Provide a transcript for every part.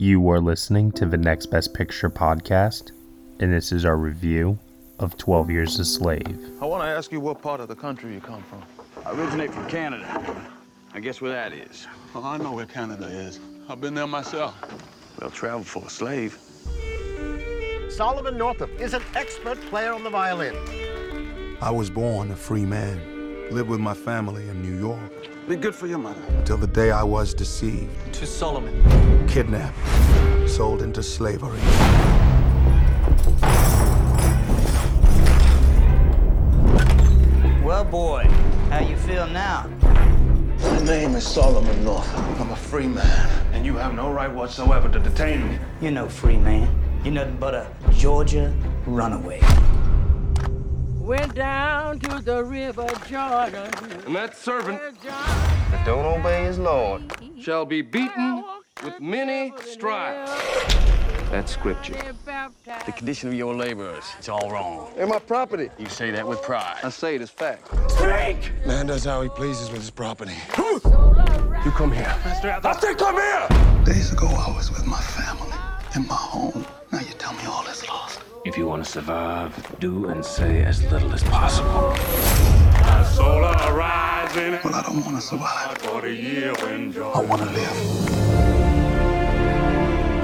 You are listening to the Next Best Picture podcast, and this is our review of 12 Years a Slave. I want to ask you what part of the country you come from. I originate from Canada. I guess where that is. Oh, I know where Canada is. I've been there myself. Well, travel for a slave. Solomon Northup is an expert player on the violin. I was born a free man, lived with my family in New York, Be good for your mother. until the day I was deceived, To Solomon. kidnapped, sold into slavery. Well, boy, how you feel now? My name is Solomon Northup. I'm a free man, and you have no right whatsoever to detain me. You're no free man. You're nothing but a Georgia runaway. Went down to the river Jordan. And that servant that don't obey his Lord shall be beaten with many stripes. That's scripture. The condition of your laborers, it's all wrong. They're my property. You say that with pride. I say it as fact. Speak! Man does how he pleases with his property. You come here. I say come here! Days ago, I was with my family in my home. If you want to survive, do and say as little as possible. Solar Well, I don't want to survive. for the year when I want to live.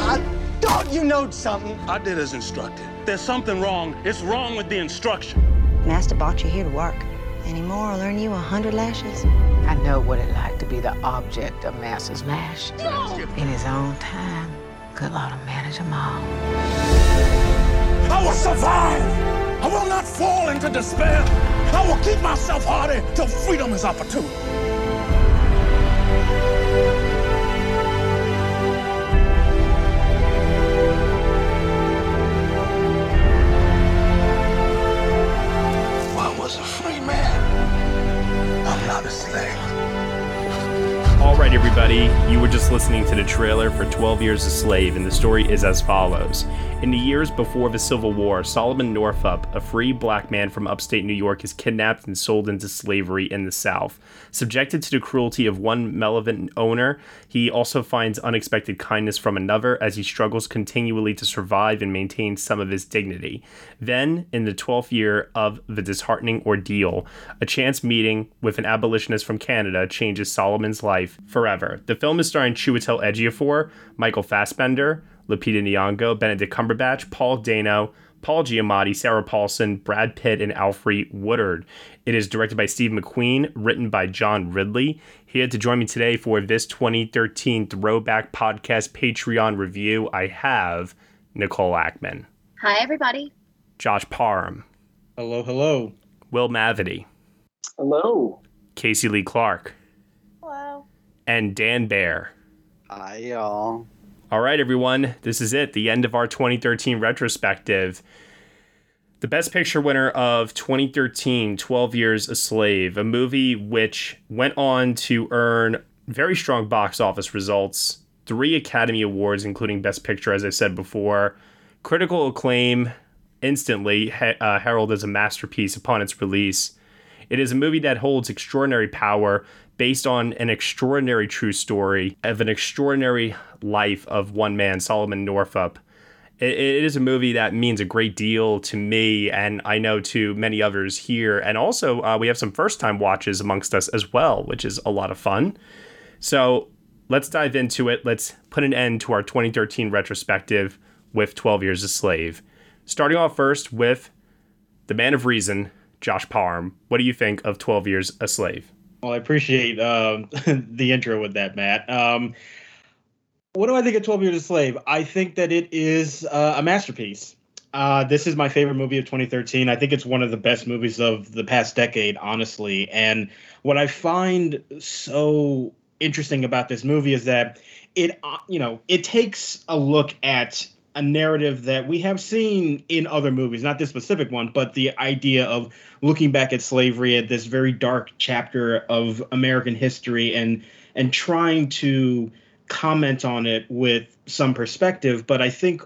I thought you know something. I did as instructed. There's something wrong. It's wrong with the instruction. Master brought you here to work. Any more I'll earn you a hundred lashes. I know what it like to be the object of Master's mash. In his own time, good Lord will manage them all. I will survive. I will not fall into despair. I will keep myself hardy till freedom is opportune. All right, everybody, you were just listening to the trailer for 12 Years a Slave, and the story is as follows. In the years before the Civil War, Solomon Northup, a free black man from upstate New York, is kidnapped and sold into slavery in the South. Subjected to the cruelty of one malevolent owner, he also finds unexpected kindness from another as he struggles continually to survive and maintain some of his dignity. Then, in the 12th year of the disheartening ordeal, a chance meeting with an abolitionist from Canada changes Solomon's life forever. The film is starring Chiwetel Ejiofor, Michael Fassbender, Lupita Nyong'o, Benedict Cumberbatch, Paul Dano, Paul Giamatti, Sarah Paulson, Brad Pitt, and Alfre Woodard. It is directed by Steve McQueen, written by John Ridley. Here to join me today for this 2013 Throwback Podcast Patreon review, I have Nicole Ackman, Hi, everybody. Josh Parham, Hello, hello. Will Mavity, Hello. Casey Lee Clark, Hello. And Dan Bayer. Hi, y'all. All right, everyone, this is it, the end of our 2013 retrospective. The Best Picture winner of 2013, 12 Years a Slave, a movie which went on to earn very strong box office results, three Academy Awards, including Best Picture, as I said before, critical acclaim instantly, he- uh, heralded as a masterpiece upon its release. It is a movie that holds extraordinary power based on an extraordinary true story of an extraordinary life of one man, Solomon Northup. It, it is a movie that means a great deal to me, and I know to many others here. And also, uh, we have some first time watches amongst us as well, which is a lot of fun. So let's dive into it. Let's put an end to our 2013 retrospective with 12 Years a Slave. Starting off first with the man of reason, Josh Parham. What do you think of 12 Years a Slave? Well, I appreciate um, the intro with that, Matt. Um, what do I think of 12 Years a Slave? I think that it is uh, a masterpiece. Uh, this is my favorite movie of 2013. I think it's one of the best movies of the past decade, honestly. And what I find so interesting about this movie is that it, uh, you know, it takes a look at a narrative that we have seen in other movies, not this specific one, but the idea of looking back at slavery at this very dark chapter of American history and and trying to comment on it with some perspective. But I think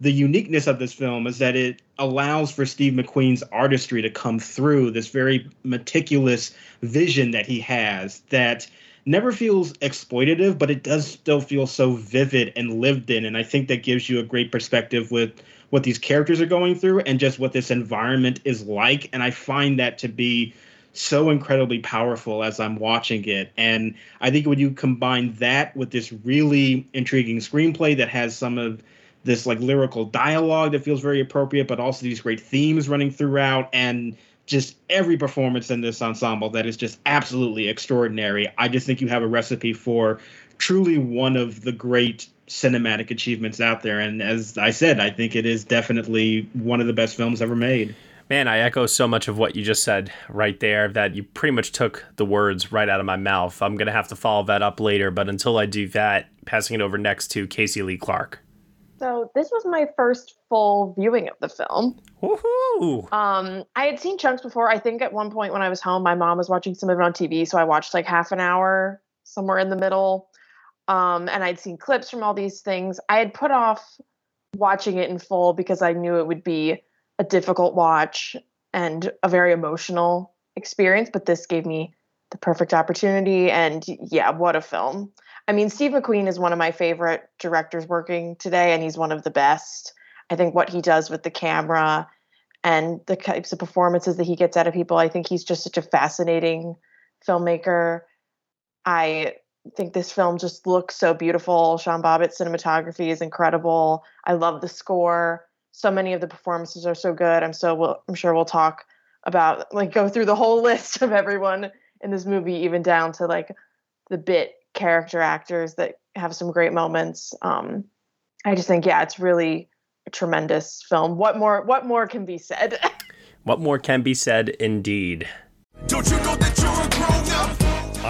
the uniqueness of this film is that it allows for Steve McQueen's artistry to come through this very meticulous vision that he has that never feels exploitative, but it does still feel so vivid and lived in. And I think that gives you a great perspective with what these characters are going through and just what this environment is like. And I find that to be so incredibly powerful as I'm watching it. And I think when you combine that with this really intriguing screenplay that has some of this like lyrical dialogue that feels very appropriate, but also these great themes running throughout and just every performance in this ensemble that is just absolutely extraordinary. I just think you have a recipe for truly one of the great cinematic achievements out there. And as I said, I think it is definitely one of the best films ever made. Man, I echo so much of what you just said right there that you pretty much took the words right out of my mouth. I'm going to have to follow that up later, but until I do that, passing it over next to Casey Lee Clark. So this was my first full viewing of the film. Woohoo! Um, I had seen chunks before. I think at one point when I was home, my mom was watching some of it on TV, so I watched like half an hour somewhere in the middle. Um, and I'd seen clips from all these things. I had put off watching it in full because I knew it would be a difficult watch and a very emotional experience, but this gave me the perfect opportunity. And yeah, what a film! I mean, Steve McQueen is one of my favorite directors working today, and he's one of the best. I think what he does with the camera and the types of performances that he gets out of people, I think he's just such a fascinating filmmaker. I think this film just looks so beautiful. Sean Bobbitt's cinematography is incredible. I love the score. So many of the performances are so good. I'm so we'll, I'm sure we'll talk about like go through the whole list of everyone in this movie, even down to like the bit character actors that have some great moments. Um, I just think, yeah, it's really a tremendous film. What more? What more can be said? what more can be said, indeed.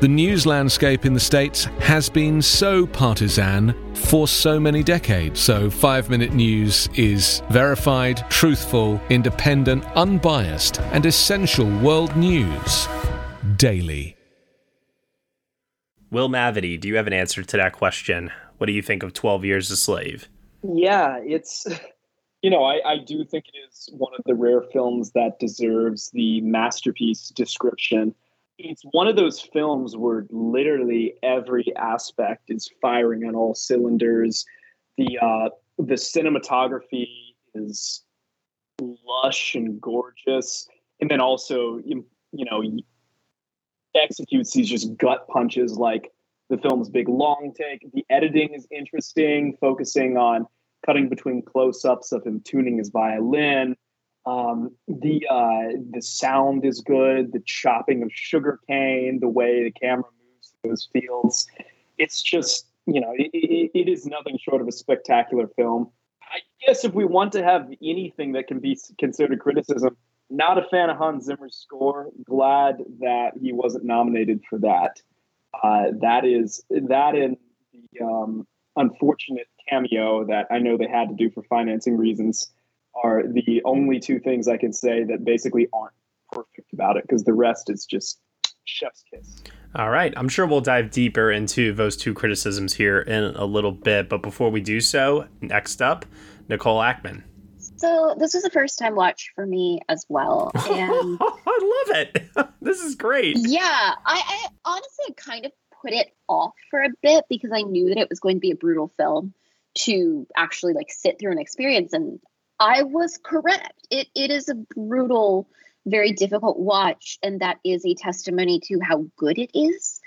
the news landscape in the States has been so partisan for so many decades. So, five minute news is verified, truthful, independent, unbiased, and essential world news daily. Will Mavity, do you have an answer to that question? What do you think of 12 Years a Slave? Yeah, it's, you know, I, I do think it is one of the rare films that deserves the masterpiece description it's one of those films where literally every aspect is firing on all cylinders. The uh, the cinematography is lush and gorgeous, and then also you, you know executes these just gut punches like the film's big long take. The editing is interesting, focusing on cutting between close ups of him tuning his violin um, the uh, the sound is good. The chopping of sugar cane, the way the camera moves those fields, it's just you know it, it, it is nothing short of a spectacular film. I guess if we want to have anything that can be considered criticism, not a fan of Hans Zimmer's score. Glad that he wasn't nominated for that. Uh, that is that and the um, unfortunate cameo that I know they had to do for financing reasons are the only two things I can say that basically aren't perfect about it because the rest is just chef's kiss. All right. I'm sure we'll dive deeper into those two criticisms here in a little bit. But before we do so, next up, Nicole Ackman. So this was a first time watch for me as well. And I love it. this is great. Yeah. I, I honestly kind of put it off for a bit because I knew that it was going to be a brutal film to actually like sit through an experience and I was correct. It it is a brutal, very difficult watch, and that is a testimony to how good it is.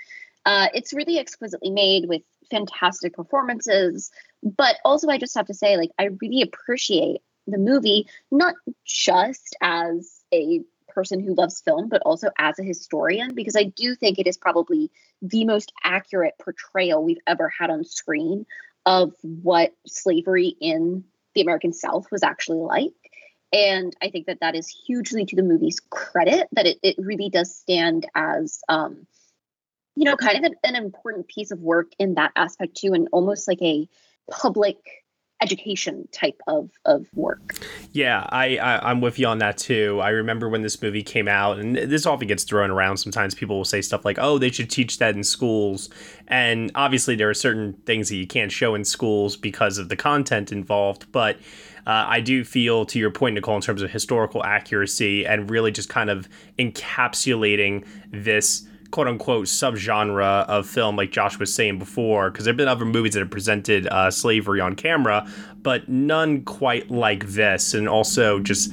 Uh, it's really exquisitely made with fantastic performances, but also I just have to say, like, I really appreciate the movie not just as a person who loves film, but also as a historian, because I do think it is probably the most accurate portrayal we've ever had on screen of what slavery in the American South was actually like. And I think that that is hugely to the movie's credit, that it, it really does stand as, um, you know, kind of an, an important piece of work in that aspect too, and almost like a public education type of of work. Yeah, I, I am with you on that too. I remember when this movie came out, and this often gets thrown around. Sometimes people will say stuff like, "Oh, they should teach that in schools," and obviously there are certain things that you can't show in schools because of the content involved, but. Uh, I do feel, to your point, Nicole, in terms of historical accuracy and really just kind of encapsulating this quote unquote subgenre of film, like Josh was saying before, because there have been other movies that have presented uh, slavery on camera, but none quite like this. And also just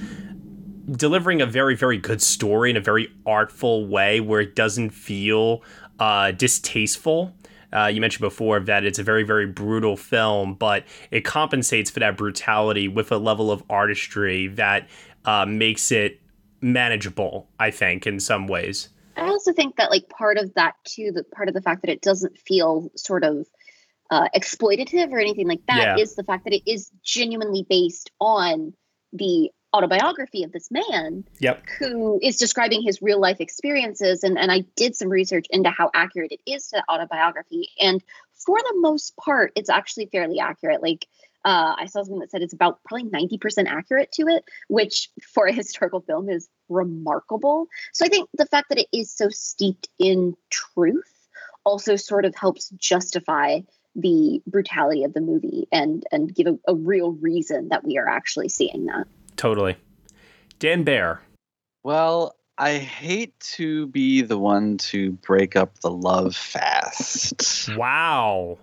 delivering a very, very good story in a very artful way where it doesn't feel uh, distasteful. Uh, you mentioned before that it's a very, very brutal film, but it compensates for that brutality with a level of artistry that uh, makes it manageable, I think, in some ways. I also think that like part of that too, the part of the fact that it doesn't feel sort of uh, exploitative or anything like that yeah. is the fact that it is genuinely based on the autobiography of this man yep. who is describing his real life experiences and, and i did some research into how accurate it is to the autobiography and for the most part it's actually fairly accurate like uh, I saw something that said it's about probably 90% accurate to it, which for a historical film is remarkable. So I think the fact that it is so steeped in truth also sort of helps justify the brutality of the movie and and give a, a real reason that we are actually seeing that. Totally. Dan Bayer. Well, I hate to be the one to break up the love fast. Wow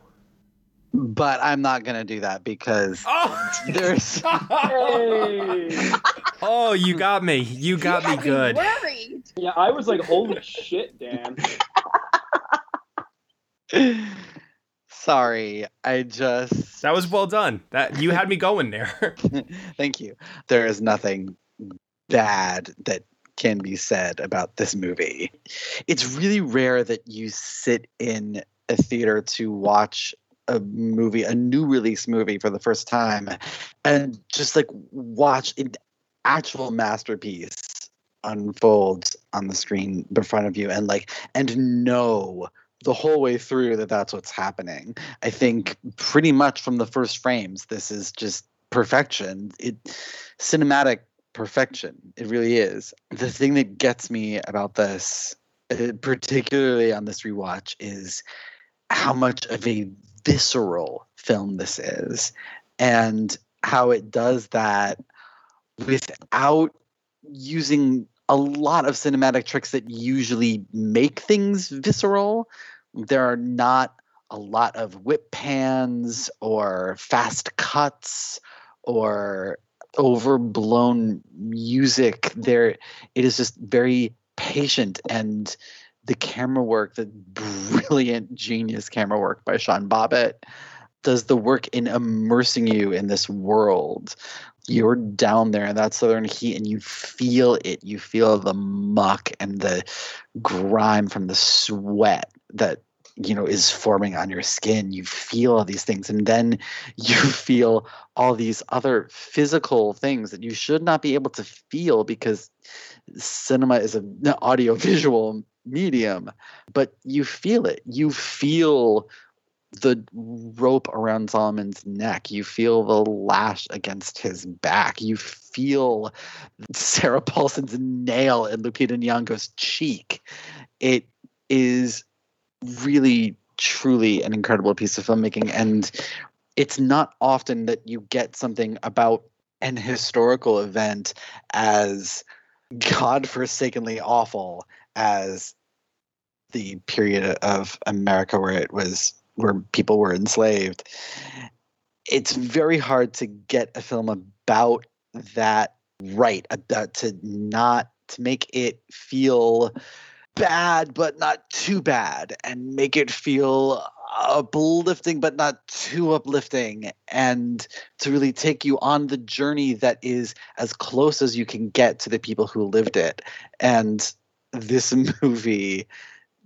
but I'm not gonna do that because oh. there's. oh, you got me! You got me good. Worried. Yeah, I was like, "Holy shit, Dan!" Sorry, I just. That was well done. That you had me going there. Thank you. There is nothing bad that can be said about this movie. It's really rare that you sit in a theater to watch a movie, a new release movie for the first time, and just like watch an actual masterpiece unfolds on the screen in front of you, and like and know the whole way through that that's what's happening. I think pretty much from the first frames, this is just perfection. It cinematic perfection. It really is. The thing that gets me about this, uh, particularly on this rewatch, is how much of a visceral film this is and how it does that without using a lot of cinematic tricks that usually make things visceral. There are not a lot of whip pans or fast cuts or overblown music. There, it is just very patient and the camera work, the brilliant genius camera work by Sean Bobbitt, does the work in immersing you in this world. You're down there in that southern heat and you feel it. You feel the muck and the grime from the sweat that you know is forming on your skin you feel all these things and then you feel all these other physical things that you should not be able to feel because cinema is an audio visual medium, but you feel it. You feel the rope around Solomon's neck. You feel the lash against his back. You feel Sarah Paulson's nail in Lupita Nyong'o's cheek. It is really, truly an incredible piece of filmmaking. And it's not often that you get something about an historical event as godforsakenly awful as the period of America where it was where people were enslaved. it's very hard to get a film about that right, about to not to make it feel bad but not too bad and make it feel uplifting but not too uplifting and to really take you on the journey that is as close as you can get to the people who lived it and this movie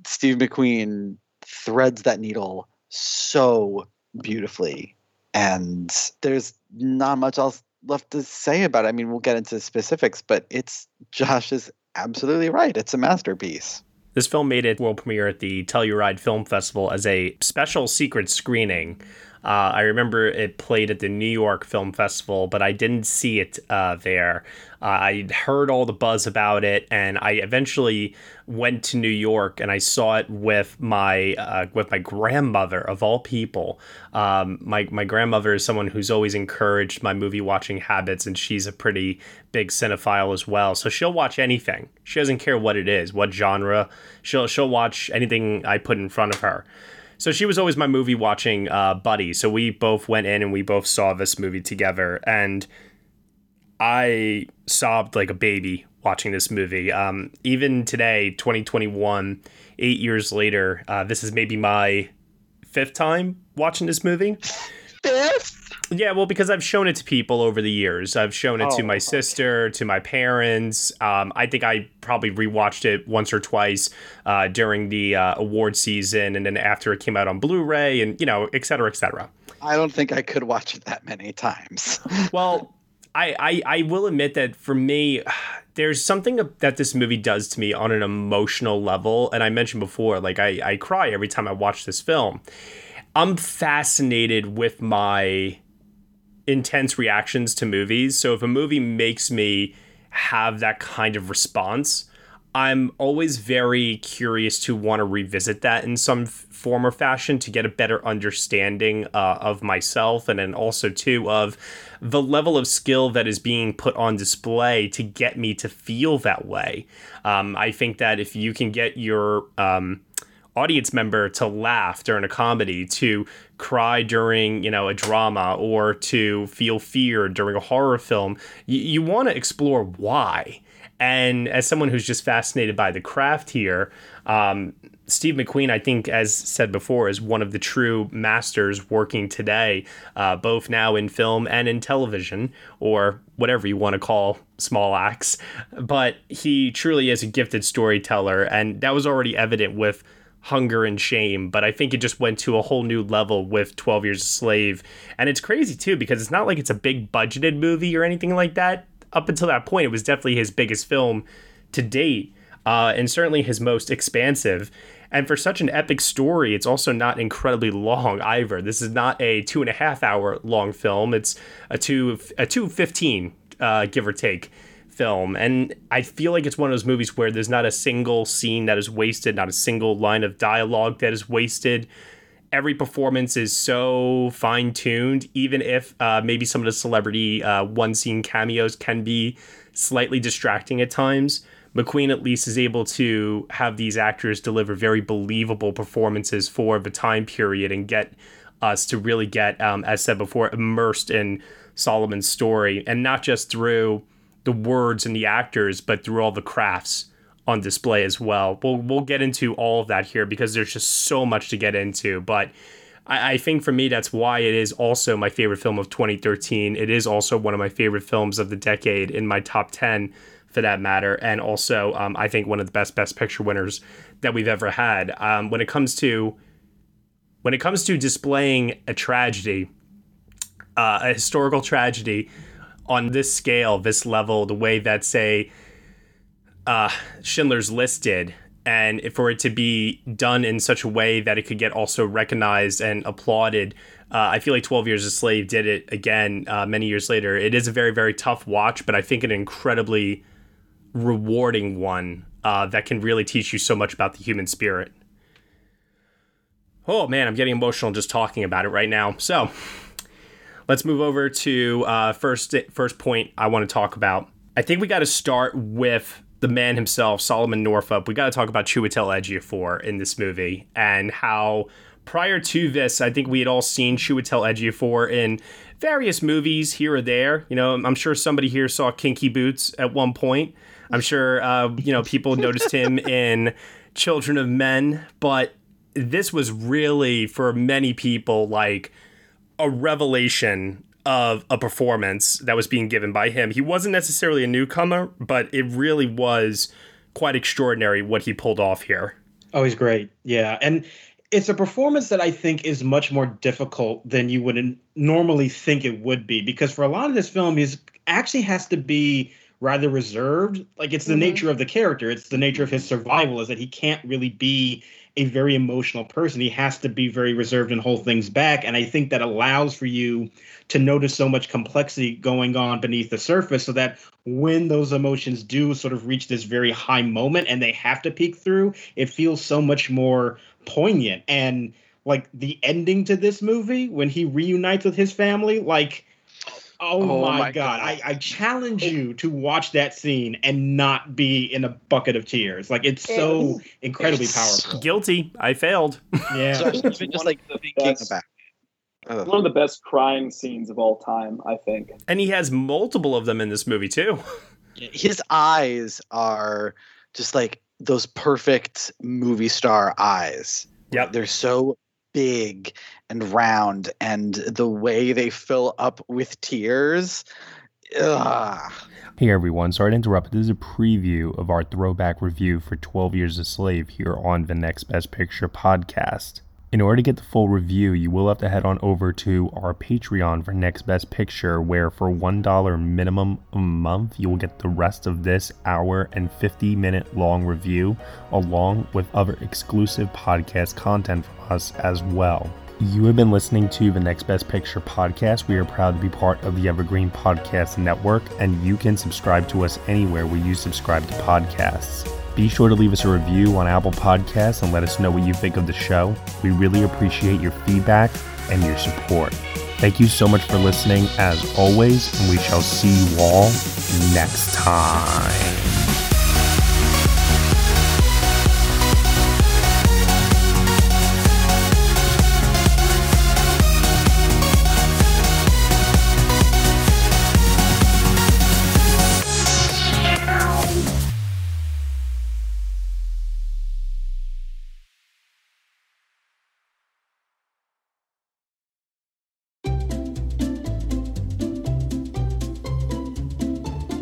steve mcqueen threads that needle so beautifully. And there's not much else left to say about it. I mean we'll get into specifics but it's josh is absolutely right. It's a masterpiece. This film made its world premiere at the Telluride Film Festival as a special secret screening. Uh, I remember it played at the New York Film Festival, but I didn't see it uh, there. Uh, I heard all the buzz about it, and I eventually went to New York and I saw it with my uh, with my grandmother of all people. Um, my my grandmother is someone who's always encouraged my movie watching habits, and she's a pretty big cinephile as well. So she'll watch anything. She doesn't care what it is, what genre. She'll she'll watch anything I put in front of her. So she was always my movie watching uh, buddy. So we both went in and we both saw this movie together, and I sobbed like a baby watching this movie. Um, even today, 2021, eight years later, uh, this is maybe my fifth time watching this movie. Fifth? Yeah, well, because I've shown it to people over the years. I've shown it Oh, to my sister, to my parents. Um, I think I probably rewatched it once or twice uh, during the uh, award season, and then after it came out on Blu-ray, and you know, et cetera, et cetera. I don't think I could watch it that many times. well, I, I I will admit that for me, there's something that this movie does to me on an emotional level, and I mentioned before, like I I cry every time I watch this film. I'm fascinated with my intense reactions to movies. So if a movie makes me have that kind of response, I'm always very curious to want to revisit that in some f- form or fashion to get a better understanding uh, of myself and then also too of the level of skill that is being put on display to get me to feel that way. Um, I think that if you can get your um, audience member to laugh during a comedy, to cry during, you know, a drama, or to feel fear during a horror film, you, you want to explore why. And as someone who's just fascinated by the craft here, um, Steve McQueen, I think, as said before, is one of the true masters working today, uh, both now in film and in television, or whatever you want to call Small Axe. But he truly is a gifted storyteller, and that was already evident with Hunger and Shame, but I think it just went to a whole new level with 12 Years a Slave. And it's crazy too, because it's not like it's a big budgeted movie or anything like that. Up until that point, it was definitely his biggest film to date, uh, and certainly his most expansive. And for such an epic story, it's also not incredibly long either. This is not a two and a half hour long film. It's a two a two fifteen, uh, give or take film. And I feel like it's one of those movies where there's not a single scene that is wasted, not a single line of dialogue that is wasted. Every performance is so fine tuned, even if uh, maybe some of the celebrity uh, one scene cameos can be slightly distracting at times. McQueen at least is able to have these actors deliver very believable performances for the time period and get us to really get, um, as said before, immersed in Solomon's story, and not just through the words and the actors, but through all the crafts on display as well. We'll we'll get into all of that here because there's just so much to get into. But I, I think for me that's why it is also my favorite film of 2013. It is also one of my favorite films of the decade in my top 10 for that matter, and also um, I think one of the best Best Picture winners that we've ever had. Um, when it comes to when it comes to displaying a tragedy, uh, a historical tragedy on this scale, this level, the way that say uh, Schindler's List did, and for it to be done in such a way that it could get also recognized and applauded. Uh, I feel like 12 Years a Slave did it again uh, many years later. It is a very, very tough watch, but I think an incredibly rewarding one uh, that can really teach you so much about the human spirit. Oh man, I'm getting emotional just talking about it right now. So let's move over to uh, first first point I want to talk about. I think we got to start with the man himself, Solomon Northup. We got to talk about Chiwetel Ejiofor in this movie and how Prior to this, I think we had all seen Chiwetel Ejiofor in various movies here or there. You know, I'm sure somebody here saw Kinky Boots at one point. I'm sure, uh, you know, people noticed him in Children of Men, but this was really, for many people, like a revelation of a performance that was being given by him. He wasn't necessarily a newcomer, but it really was quite extraordinary what he pulled off here. Oh, he's great. Yeah. And it's a performance that I think is much more difficult than you would normally think it would be because for a lot of this film, he's actually has to be rather reserved. Like it's the mm-hmm. nature of the character, it's the nature of his survival is that he can't really be a very emotional person. He has to be very reserved and hold things back. And I think that allows for you to notice so much complexity going on beneath the surface so that when those emotions do sort of reach this very high moment and they have to peek through, it feels so much more poignant. And like the ending to this movie, when he reunites with his family, like Oh, oh my, my, god! God. I, I challenge you to watch that scene and not be in a bucket of tears. Like it's so incredibly powerful. Guilty. I failed. Yeah. So just like thinking about. Uh. One of the best crying scenes of all time, I think. And he has multiple of them in this movie too. His eyes are just like those perfect movie star eyes. Yeah, They're so big and round and the way they fill up with tears. Ugh. Hey everyone, sorry to interrupt. This is a preview of our throwback review for 12 Years a Slave here on the Next Best Picture podcast. In order to get the full review, you will have to head on over to our Patreon for Next Best Picture, where for $1 minimum a month, you will get the rest of this hour and 50 minute long review, along with other exclusive podcast content from us as well. You have been listening to the Next Best Picture podcast. We are proud to be part of the Evergreen Podcast Network, and you can subscribe to us anywhere where you subscribe to podcasts. Be sure to leave us a review on Apple Podcasts and let us know what you think of the show. We really appreciate your feedback and your support. Thank you so much for listening, as always, and we shall see you all next time.